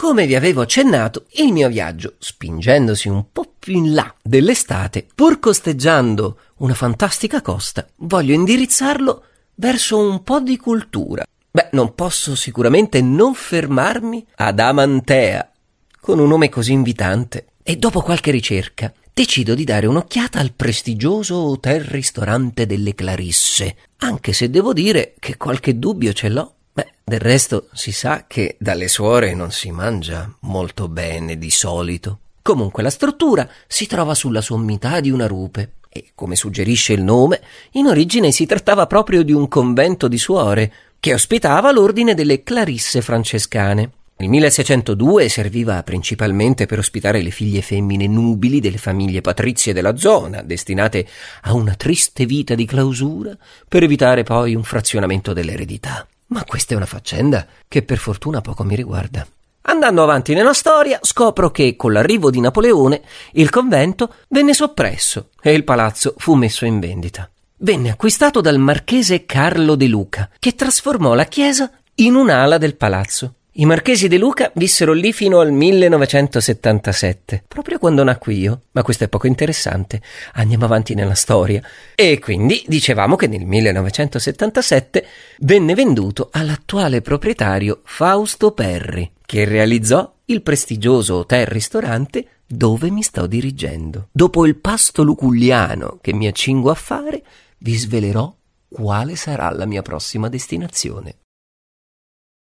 Come vi avevo accennato, il mio viaggio, spingendosi un po' più in là dell'estate, pur costeggiando una fantastica costa, voglio indirizzarlo verso un po' di cultura. Beh, non posso sicuramente non fermarmi ad Amantea, con un nome così invitante. E dopo qualche ricerca, decido di dare un'occhiata al prestigioso hotel-ristorante delle Clarisse, anche se devo dire che qualche dubbio ce l'ho. Beh, del resto si sa che dalle suore non si mangia molto bene di solito. Comunque la struttura si trova sulla sommità di una rupe e, come suggerisce il nome, in origine si trattava proprio di un convento di suore che ospitava l'ordine delle Clarisse francescane. Il 1602 serviva principalmente per ospitare le figlie femmine nubili delle famiglie patrizie della zona, destinate a una triste vita di clausura, per evitare poi un frazionamento dell'eredità. Ma questa è una faccenda che per fortuna poco mi riguarda. Andando avanti nella storia, scopro che con l'arrivo di Napoleone il convento venne soppresso e il palazzo fu messo in vendita. Venne acquistato dal marchese Carlo De Luca, che trasformò la chiesa in un'ala del palazzo. I marchesi De Luca vissero lì fino al 1977, proprio quando nacqui io, ma questo è poco interessante. Andiamo avanti nella storia. E quindi dicevamo che nel 1977 venne venduto all'attuale proprietario Fausto Perri, che realizzò il prestigioso hotel-ristorante dove mi sto dirigendo. Dopo il pasto luculliano che mi accingo a fare, vi svelerò quale sarà la mia prossima destinazione.